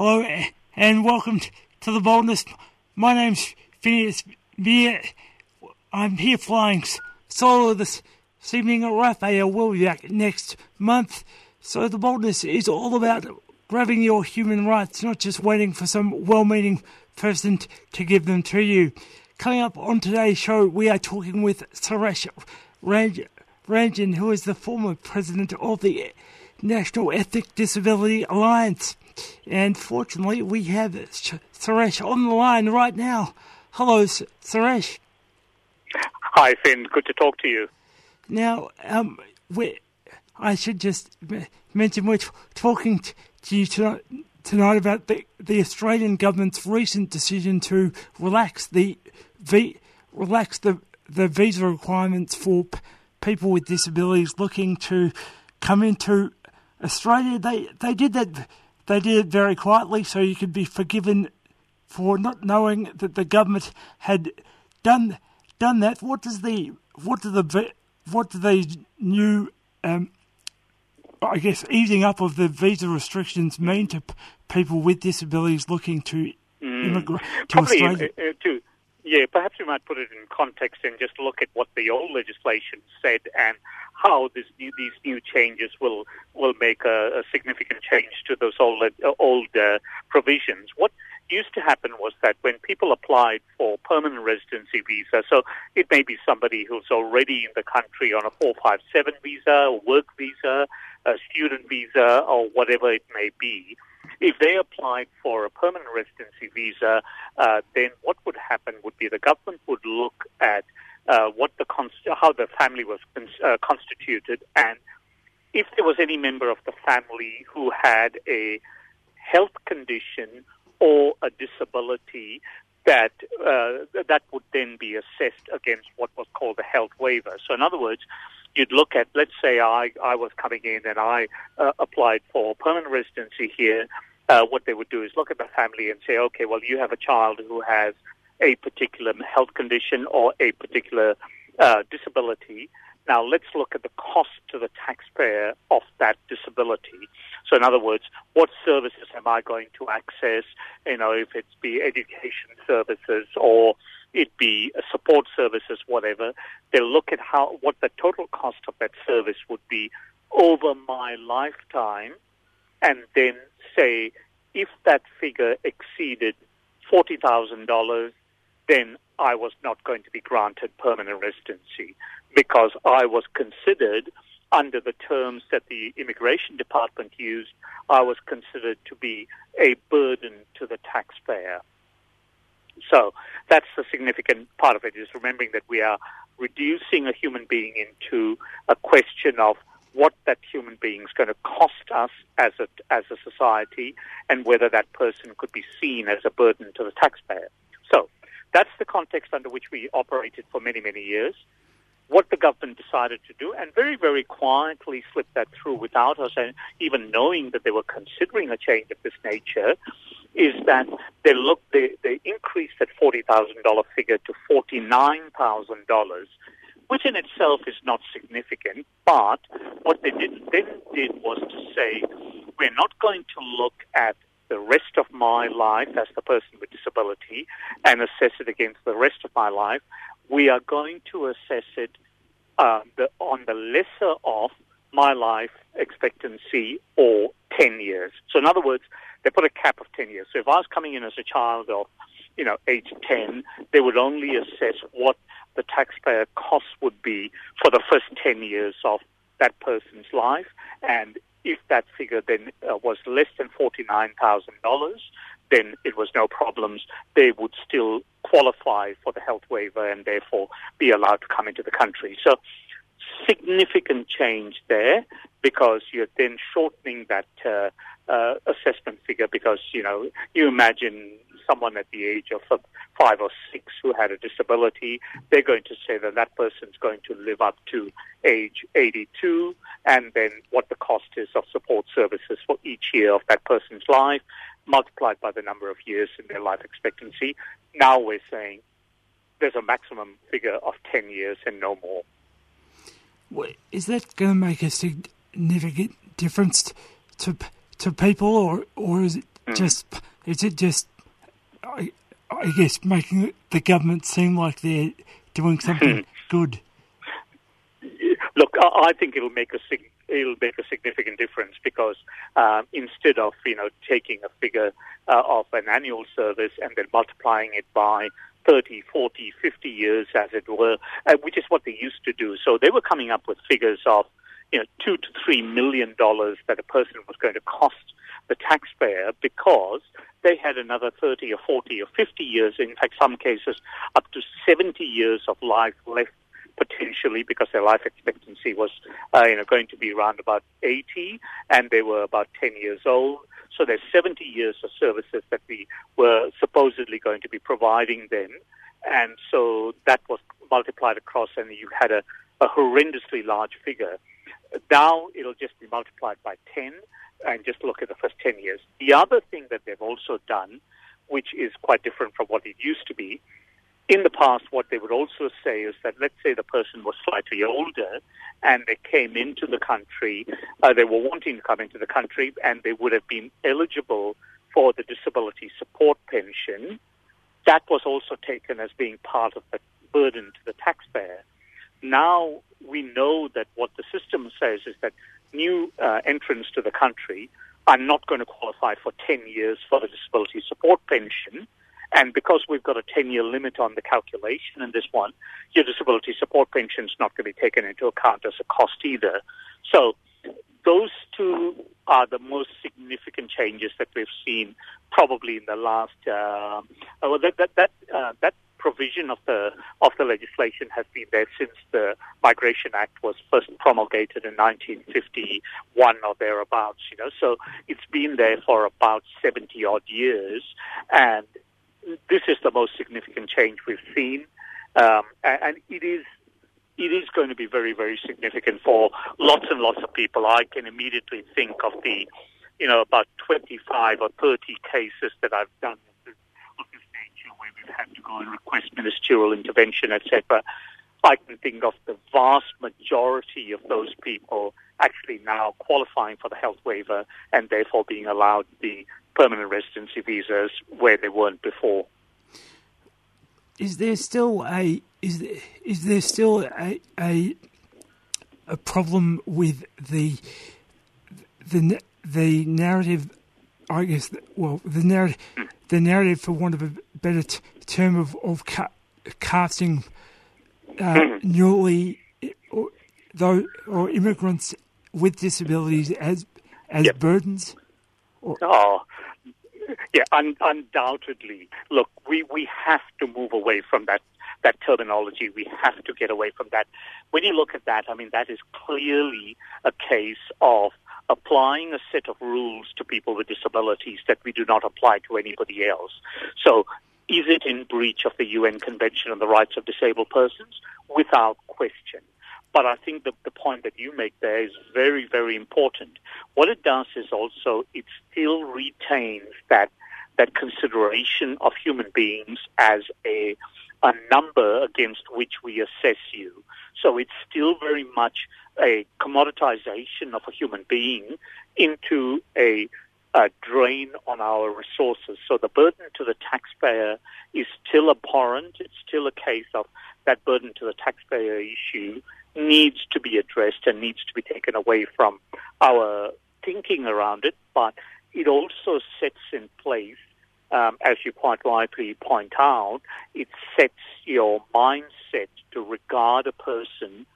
Hello and welcome to the boldness. My name's Phineas Beer. I'm here flying solo this evening. at Raphael will be back next month. So the boldness is all about grabbing your human rights, not just waiting for some well-meaning person to give them to you. Coming up on today's show, we are talking with Suresh Rajan, who is the former president of the National Ethnic Disability Alliance. And fortunately, we have Suresh on the line right now. Hello, Suresh. Hi, Finn. Good to talk to you. Now, um, we, I should just mention we're talking to you tonight, tonight about the, the Australian government's recent decision to relax the relax the the visa requirements for p- people with disabilities looking to come into Australia. They they did that they did it very quietly, so you could be forgiven for not knowing that the government had done done that. What does the what do the what do these new um, I guess easing up of the visa restrictions mean to p- people with disabilities looking to mm. immigrate to Probably, Australia? Uh, uh, to, yeah, perhaps we might put it in context and just look at what the old legislation said and how this these new changes will will make a, a significant change to those old uh, old uh, provisions. What used to happen was that when people applied for permanent residency visa, so it may be somebody who's already in the country on a 457 visa, work visa, a student visa, or whatever it may be, if they applied for a permanent residency visa, uh, then what would happen would be the government would look at uh, what the const- how the family was uh, constituted, and if there was any member of the family who had a health condition or a disability that uh, that would then be assessed against what was called a health waiver. So, in other words, you'd look at, let's say, I I was coming in and I uh, applied for permanent residency here. Uh, what they would do is look at the family and say, okay, well, you have a child who has a particular health condition or a particular uh, disability. Now let's look at the cost to the taxpayer of that disability. So in other words, what services am I going to access? You know, if it's be education services or it be support services, whatever. They'll look at how what the total cost of that service would be over my lifetime, and then say if that figure exceeded forty thousand dollars, then I was not going to be granted permanent residency because I was considered under the terms that the immigration department used, I was considered to be a burden to the taxpayer. So that's the significant part of it is remembering that we are reducing a human being into a question of what that human being is going to cost us as a, as a society and whether that person could be seen as a burden to the taxpayer. That's the context under which we operated for many, many years. What the government decided to do, and very, very quietly slipped that through without us even knowing that they were considering a change of this nature, is that they looked, they, they increased that $40,000 figure to $49,000, which in itself is not significant. But what they did, then did was to say, we're not going to look at the rest of my life as the person with disability and assess it against the rest of my life. We are going to assess it uh, the, on the lesser of my life expectancy or 10 years. So in other words, they put a cap of 10 years. So if I was coming in as a child of, you know, age 10, they would only assess what the taxpayer costs would be for the first 10 years of that person's life. And if that figure then uh, was less than $49,000, then it was no problems. They would still qualify for the health waiver and therefore be allowed to come into the country. So significant change there because you're then shortening that uh, uh, assessment figure because, you know, you imagine someone at the age of five or six who had a disability, they're going to say that that person's going to live up to age 82, and then what the cost is of support services for each year of that person's life, multiplied by the number of years in their life expectancy. Now we're saying there's a maximum figure of 10 years and no more. Is that going to make a significant difference to to people, or or is it mm. just is it just I, guess making the government seem like they're doing something good? Look, I think it'll make a it'll make a significant difference because um, instead of you know taking a figure uh, of an annual service and then multiplying it by 30, 40, 50 years, as it were, uh, which is what they used to do. So they were coming up with figures of you know two to three million dollars that a person was going to cost the taxpayer because they had another 30 or 40 or 50 years, in fact, some cases up to 70 years of life left potentially because their life expectancy was uh, you know going to be around about 80 and they were about 10 years old. So there's 70 years of services that we were supposedly going to be providing them. And so that was multiplied across and you had a, a horrendously large figure now it'll just be multiplied by 10 and just look at the first 10 years. The other thing that they've also done, which is quite different from what it used to be, in the past, what they would also say is that let's say the person was slightly older and they came into the country, uh, they were wanting to come into the country and they would have been eligible for the disability support pension. That was also taken as being part of the burden to the taxpayer. Now we know that what the system says is that new uh, entrants to the country are not going to qualify for 10 years for the disability support pension. And because we've got a 10 year limit on the calculation in this one, your disability support pension is not going to be taken into account as a cost either. So those two are the most significant changes that we've seen probably in the last, uh, well, that, that, that, uh, that provision of the of the legislation has been there since the Migration Act was first promulgated in 1951 or thereabouts. You know, so it's been there for about 70 odd years, and this is the most significant change we've seen, um, and it is it is going to be very, very significant for lots and lots of people. I can immediately think of the, you know, about 25 or 30 cases that I've done we've had to go and request ministerial intervention, etc. I can think of the vast majority of those people actually now qualifying for the health waiver and therefore being allowed the permanent residency visas where they weren't before. Is there still a is there, is there still a, a a problem with the the the narrative? I guess well the narrative the narrative, for want of a better t- term, of, of ca- casting uh, hmm. newly or, though, or immigrants with disabilities as as yep. burdens? Or? Oh, yeah, un- undoubtedly. Look, we, we have to move away from that that terminology. We have to get away from that. When you look at that, I mean, that is clearly a case of applying a set of rules to people with disabilities that we do not apply to anybody else. So is it in breach of the UN Convention on the Rights of Disabled Persons? Without question. But I think the, the point that you make there is very, very important. What it does is also it still retains that that consideration of human beings as a a number against which we assess you. So it's still very much a commoditization of a human being into a, a drain on our resources. So the burden to the taxpayer is still abhorrent. It's still a case of that burden to the taxpayer issue needs to be addressed and needs to be taken away from our thinking around it, but it also sets in place um, as you quite rightly point out, it sets your mindset to regard a person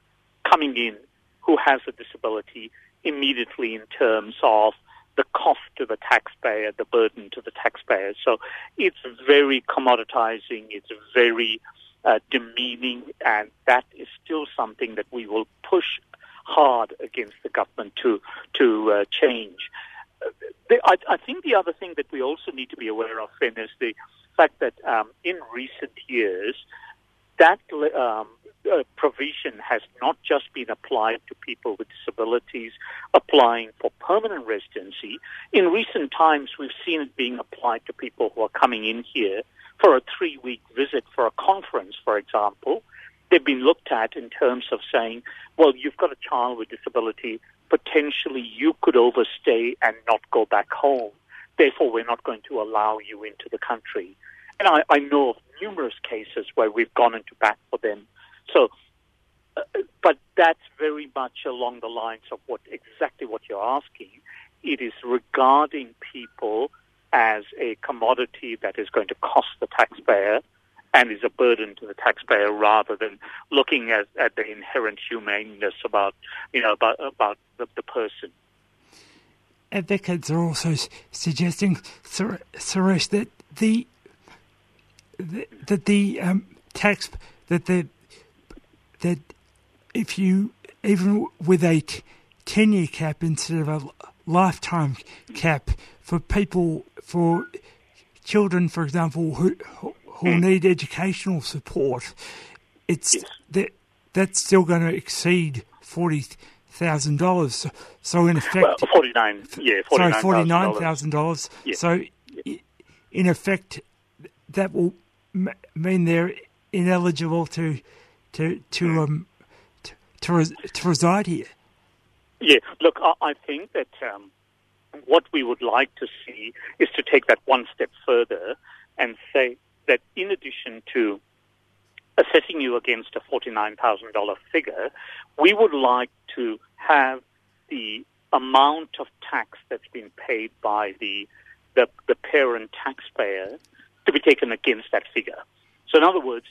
coming in who has a disability immediately in terms of the cost to the taxpayer, the burden to the taxpayer. So it's very commoditizing, it's very uh, demeaning, and that is still something that we will push hard against the government to to uh, change. I, I, think the other thing that we also need to be aware of, Finn, is the fact that um, in recent years, that um, uh, provision has not just been applied to people with disabilities applying for permanent residency. In recent times, we've seen it being applied to people who are coming in here for a three week visit for a conference, for example. They've been looked at in terms of saying, well, you've got a child with disability potentially you could overstay and not go back home. therefore we're not going to allow you into the country. And I, I know of numerous cases where we've gone into bat for them. So, uh, but that's very much along the lines of what exactly what you're asking. It is regarding people as a commodity that is going to cost the taxpayer and is a burden to the taxpayer rather than looking at, at the inherent humaneness about you know about about the, the person. Advocates are also suggesting, Suresh, that the that the um, tax that the that if you even with a ten year cap instead of a lifetime cap for people for children, for example, who who mm. need educational support, it's yes. that that's still going to exceed forty thousand dollars. So in effect, well, forty nine, yeah, sorry, forty nine thousand dollars. So in effect, that will mean they're ineligible to to to mm. um to to, res, to reside here. Yeah, look, I, I think that um, what we would like to see is to take that one step further and say that in addition to assessing you against a $49,000 figure, we would like to have the amount of tax that's been paid by the, the, the parent taxpayer to be taken against that figure. So, in other words,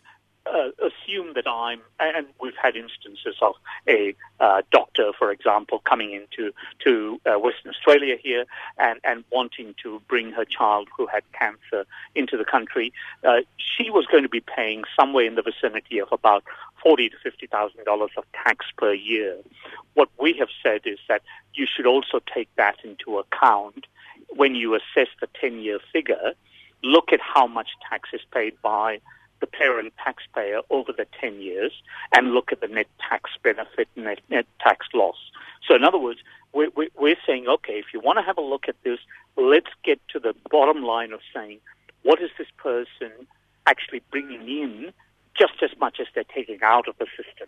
uh, assume that I'm, and we've had instances of a uh, doctor, for example, coming into to uh, Western Australia here and, and wanting to bring her child who had cancer into the country. Uh, she was going to be paying somewhere in the vicinity of about forty to fifty thousand dollars of tax per year. What we have said is that you should also take that into account when you assess the ten-year figure. Look at how much tax is paid by the parent taxpayer over the 10 years and look at the net tax benefit, net, net tax loss. So, in other words, we're, we're saying, okay, if you want to have a look at this, let's get to the bottom line of saying, what is this person actually bringing in just as much as they're taking out of the system?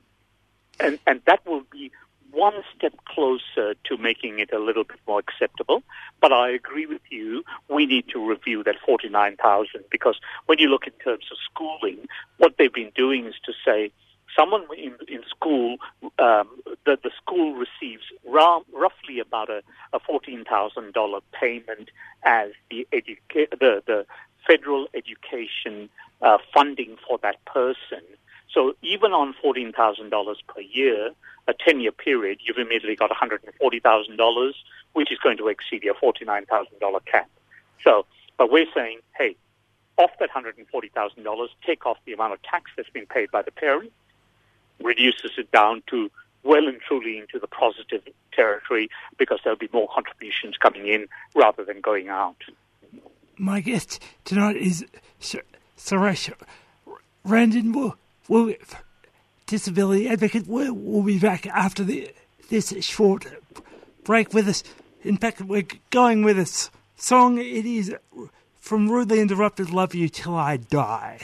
And, and that will be one step closer to making it a little bit more acceptable. But I agree with you, we need to review that 49,000 because when you look in terms of schooling, what they've been doing is to say, someone in, in school, um, the, the school receives ra- roughly about a, a $14,000 payment as the, educa- the, the federal education uh, funding for that person. So even on $14,000 per year, a 10 year period, you've immediately got $140,000, which is going to exceed your $49,000 cap. So, but we're saying, hey, off that $140,000, take off the amount of tax that's been paid by the parent, reduces it down to well and truly into the positive territory because there'll be more contributions coming in rather than going out. My guest tonight is Suresh Rajan. Will disability advocate. We'll, we'll be back after the, this short break with us. In fact, we're going with a song. It is from Rudely Interrupted Love You Till I Die.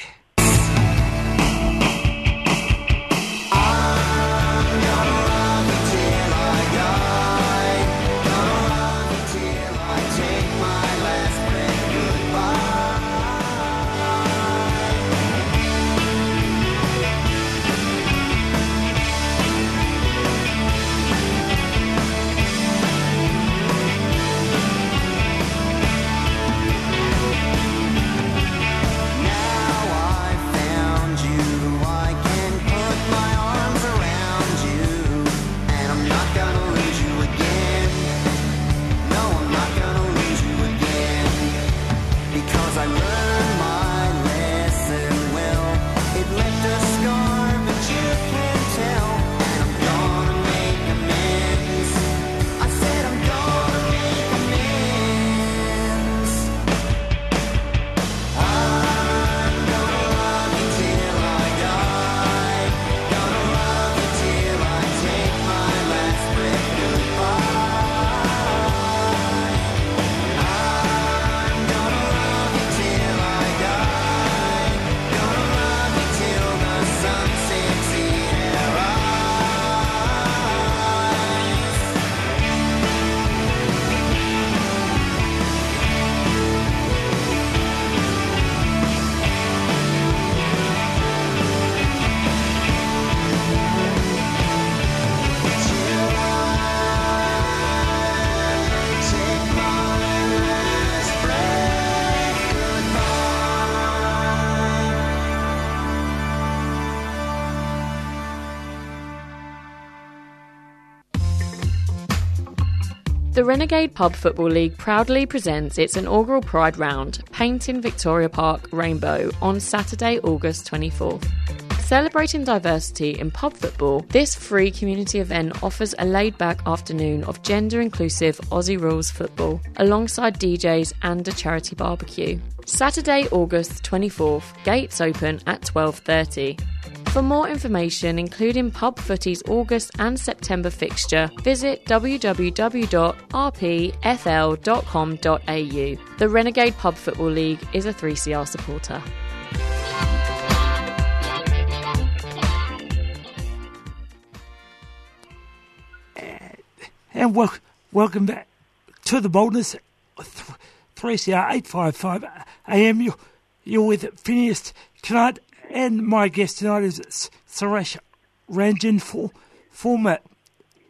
The Renegade Pub Football League proudly presents its inaugural Pride Round, Painting Victoria Park Rainbow, on Saturday, August 24th. Celebrating diversity in pub football, this free community event offers a laid back afternoon of gender inclusive Aussie rules football, alongside DJs and a charity barbecue. Saturday, August 24th, gates open at 12:30. For more information, including Pub Footy's August and September fixture, visit www.rpfl.com.au. The Renegade Pub Football League is a 3CR supporter. Uh, and wel- welcome back to the boldness. 3CR 855 AM. You're, you're with Phineas tonight, and my guest tonight is Suresh Rajan, for, former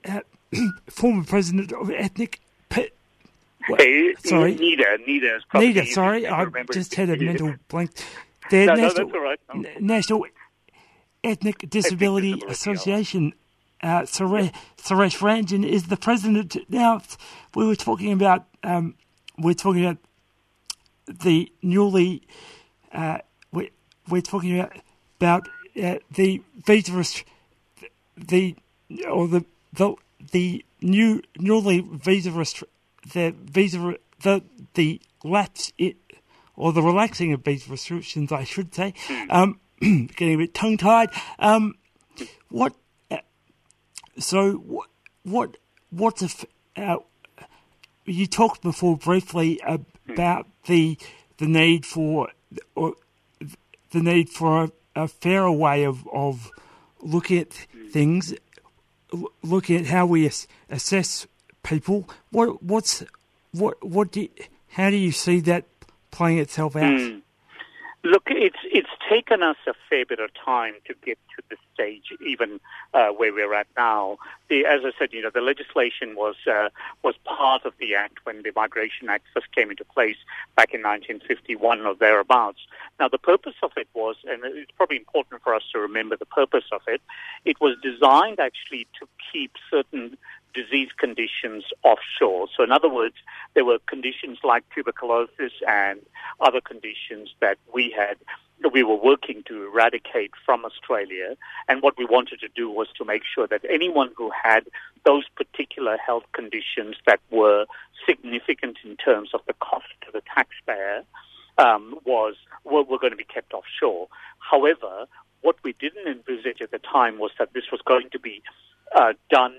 uh, former president of Ethnic. Pe- what- Hey, sorry, is probably Neither, sorry, I just had a mental blank. The No, no, National, that's all right. No. National Ethnic Disability Disability, Association. Uh, Suresh, Suresh Rajan is the president. Now, we were talking about um, we're talking about the newly uh, we're talking about about uh, the visa rest- the or the the the new newly visa rest- the visa re- the the lapse it or the relaxing of visa restrictions, I should say. Um, getting a bit tongue tied. Um, what? Uh, so what? What? What's a? f- Uh, you talked before briefly about the the need for or the need for a, a fairer way of of looking at things, looking at how we ass- assess people. What what's what what do you, how do you see that playing itself out? Hmm. Look, it's it's taken us a fair bit of time to get to the stage, even uh, where we're at now. The, as I said, you know, the legislation was uh, was part of the act when the Migration Act first came into place back in 1951 or thereabouts. Now, the purpose of it was, and it's probably important for us to remember the purpose of it. It was designed actually to keep certain disease conditions offshore. So, in other words, there were conditions like tuberculosis and other conditions that we had we were working to eradicate from Australia. And what we wanted to do was to make sure that anyone who had those particular health conditions that were significant in terms of the cost to the taxpayer um, was were, going to be kept offshore. However, what we didn't envisage at the time was that this was going to be uh, done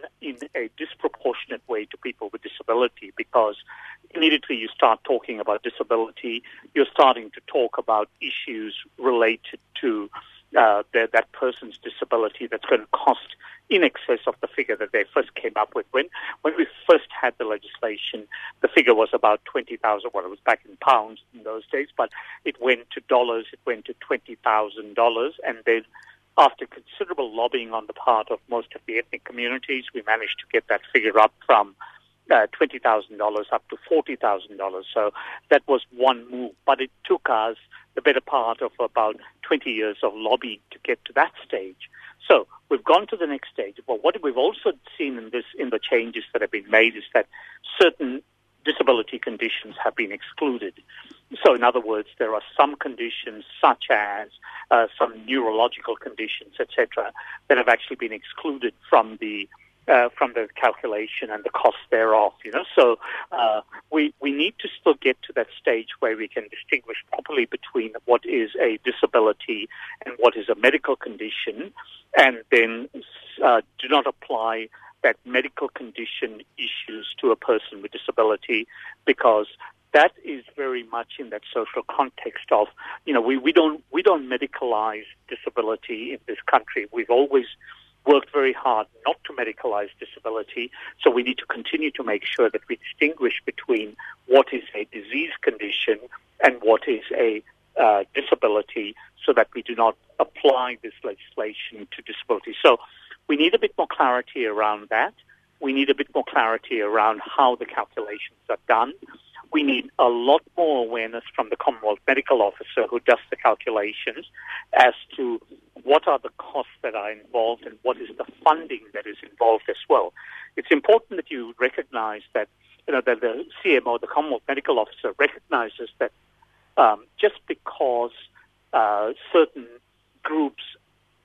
a disproportionate way to people with disability because immediately you start talking about disability, you're starting to talk about issues related to uh, that, that person's disability that's going to cost in excess of the figure that they first came up with. When when we first had the legislation, the figure was about twenty thousand. Well, it was back in pounds in those days, but it went to dollars. It went to twenty thousand dollars, and then after considerable lobbying on the part of most of the ethnic communities, we managed to get that figure up from uh, $20,000 up to $40,000. So that was one move. But it took us the better part of about 20 years of lobbying to get to that stage. So we've gone to the next stage. But what we've also seen in this, in the changes that have been made, is that certain disability conditions have been excluded. So, in other words, there are some conditions, such as uh, some neurological conditions, etc., that have actually been excluded from the uh, from the calculation and the cost thereof. You know, so uh, we we need to still get to that stage where we can distinguish properly between what is a disability and what is a medical condition, and then uh, do not apply that medical condition issues to a person with disability because that is very much in that social context of you know we, we don't we don't medicalize disability in this country we've always worked very hard not to medicalize disability so we need to continue to make sure that we distinguish between what is a disease condition and what is a uh, disability so that we do not apply this legislation to disability so we need a bit more clarity around that. We need a bit more clarity around how the calculations are done. We need a lot more awareness from the Commonwealth Medical Officer who does the calculations as to what are the costs that are involved and what is the funding that is involved as well. It's important that you recognize that you know, the, the CMO, the Commonwealth Medical Officer, recognizes that um, just because uh, certain groups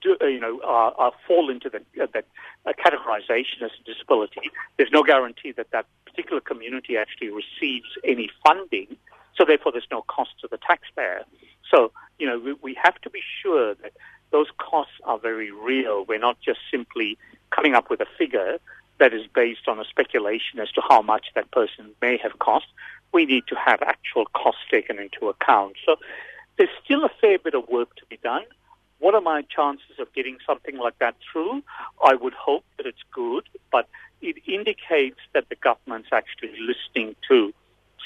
do, uh, you know, are, are fall into the, uh, that uh, categorization as a disability, there's no guarantee that that particular community actually receives any funding. So therefore, there's no cost to the taxpayer. So you know, we, we have to be sure that those costs are very real. We're not just simply coming up with a figure that is based on a speculation as to how much that person may have cost. We need to have actual costs taken into account. So there's still a fair bit of work to be done. What are my chances of getting something like that through? I would hope that it's good, but it indicates that the government's actually listening to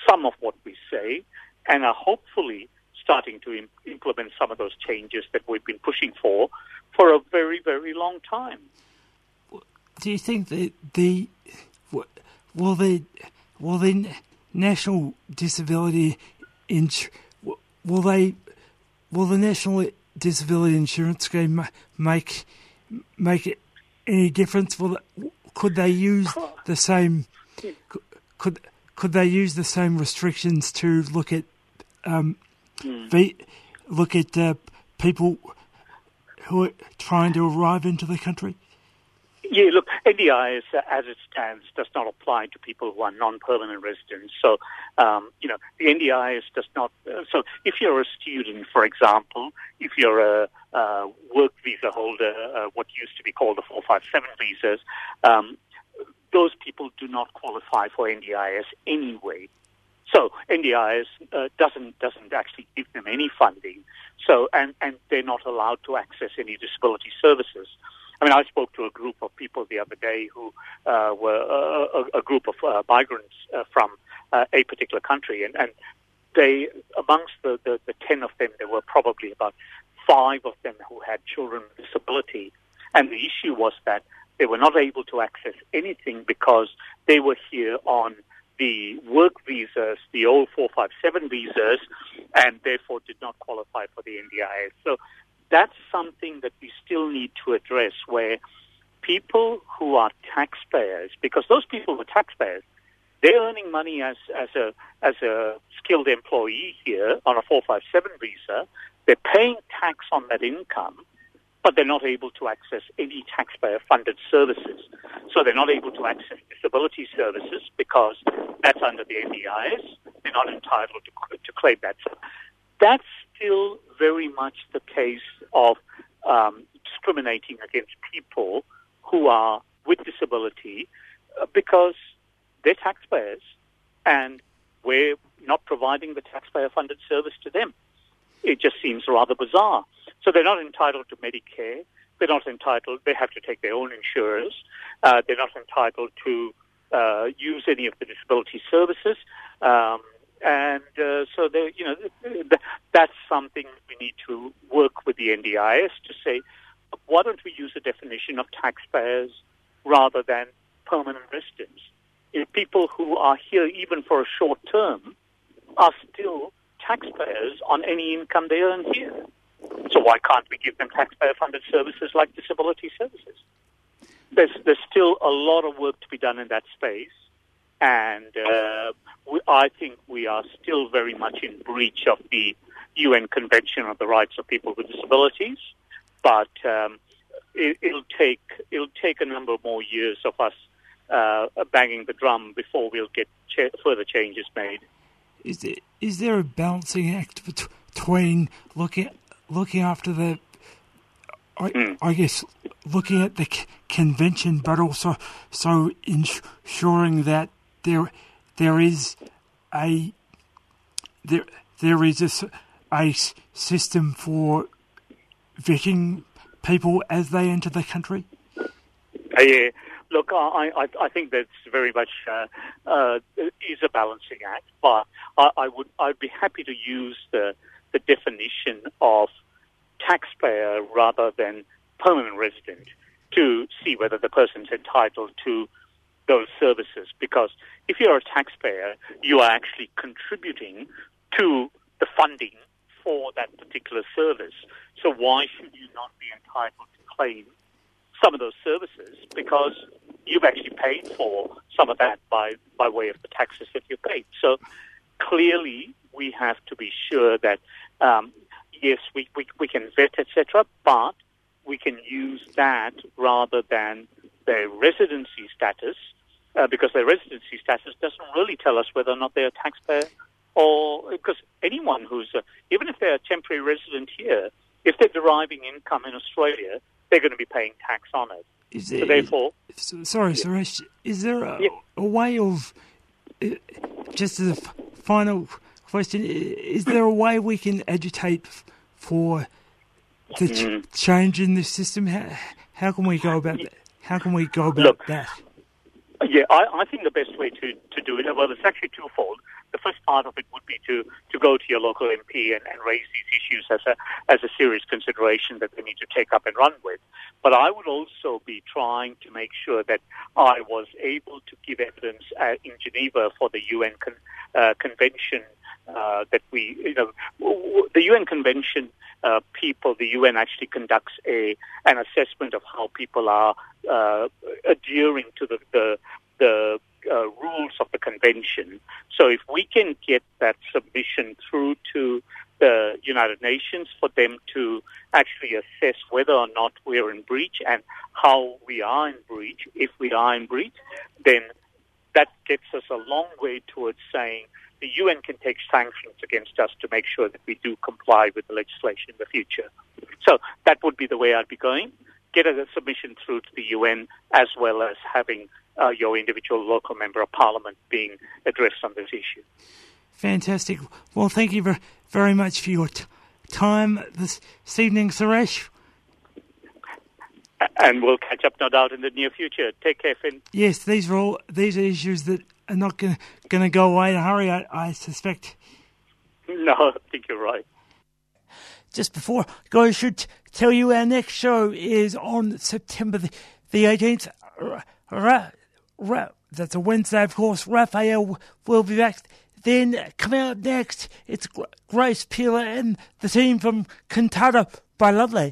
some of what we say and are hopefully starting to Im- implement some of those changes that we've been pushing for for a very, very long time. Do you think that the will the will the national disability ins- will they will the national disability insurance scheme make make it any difference? Will could they use the same could could they use the same restrictions to look at um, mm. look at uh, people who are trying to arrive into the country? Yeah, look, NDIS, uh, as it stands, does not apply to people who are non-permanent residents. So, um, you know, the NDIS does not. Uh, so, if you're a student, for example, if you're a, a work visa holder, uh, what used to be called the 457 visas, um, those people do not qualify for NDIS anyway. So NDIS uh, doesn't doesn't actually give them any funding. So and and they're not allowed to access any disability services. I mean, I spoke to a group of people the other day who uh, were uh, a, a, group of uh, migrants uh, from uh, a particular country, and, and they, amongst the, the, the 10 of them, there were probably about five of them who had children with disability. And the issue was that they were not able to access anything because they were here on the work visas, the old 457 visas, and therefore did not qualify for the NDIS. So that's something that we still need to address where people who are taxpayers, because those people who are taxpayers, they're earning money as, as a as a skilled employee here on a 457 visa. They're paying tax on that income, but they're not able to access any taxpayer funded services. So they're not able to access disability services because that's under the NDIS. They're not entitled to, to claim that. So that's still very much the case of um, discriminating against people who are with disability uh, because they're taxpayers and we're not providing the taxpayer funded service to them. It just seems rather bizarre. So they're not entitled to Medicare. They're not entitled, they have to take their own insurers. Uh, they're not entitled to uh, use any of the disability services. Um, and uh, so, they, you know, that's something we need to work with the NDIS to say, why don't we use a definition of taxpayers rather than permanent residents? If people who are here even for a short term are still taxpayers on any income they earn here. So why can't we give them taxpayer-funded services like disability services? There's, there's still a lot of work to be done in that space. And uh, we, I think we are still very much in breach of the UN Convention on the Rights of People with Disabilities. But um, it, will take it'll take a number more years of us uh, banging the drum before we'll get ch- further changes made. Is there, is there a balancing act between looking looking after the I, mm. I, guess looking at the c- convention, but also so ensuring that there there is a there there is a, a system for vetting people as they enter the country. Uh, yeah, look, I, I, I think that's very much uh, uh, is a balancing act, but I, I would I'd be happy to use the the definition of taxpayer rather than permanent resident to see whether the person's entitled to those services. Because if you're a taxpayer, you are actually contributing to the funding for that particular service. So why should you not be entitled to claim some of those services? Because you've actually paid for some of that by, by way of the taxes that you paid. So clearly, we have to be sure that, um, yes, we, we, we can vet, etc., but we can use that rather than their residency status, uh, because their residency status doesn't really tell us whether or not they're a taxpayer or because anyone who's, a, even if they're a temporary resident here, if they're deriving income in Australia, they're going to be paying tax on it. Is so therefore, sorry, yeah. Suresh, is there a, yeah. a way of, uh, just as a f- final question, is there a way we can agitate for the ch- mm. change in the system? How, how can we go about that? How can we go about Look, that? Yeah, I, I think the best way to, to do it, well, it's actually twofold the first part of it would be to, to go to your local MP and, and raise these issues as a, as a serious consideration that they need to take up and run with. But I would also be trying to make sure that I was able to give evidence uh, in Geneva for the UN con, uh, convention uh, that we, you know, the UN convention uh, people, the UN actually conducts a an assessment of how people are uh, adhering to the the, the uh, rules of the convention. So if we can get that submission through to the United Nations for them to actually assess whether or not we're in breach and how we are in breach, if we are in breach, then that gets us a long way towards saying the UN can take sanctions against us to make sure that we do comply with the legislation in the future. So that would be the way I'd be going. Get a submission through to the UN as well as having uh, your individual local member of parliament being addressed on this issue. Fantastic. Well, thank you very much for your t- time this evening, Suresh. And we'll catch up, no doubt, in the near future. Take care, Finn. Yes, these are all these are issues that are not going to go away in a hurry. I, I suspect. No, I think you're right. Just before I should tell you our next show is on September the, the 18th. Right Ra- that's a Wednesday, of course. Raphael will be back. Then coming out next, it's Grace Peeler and the team from Cantata by Lovely.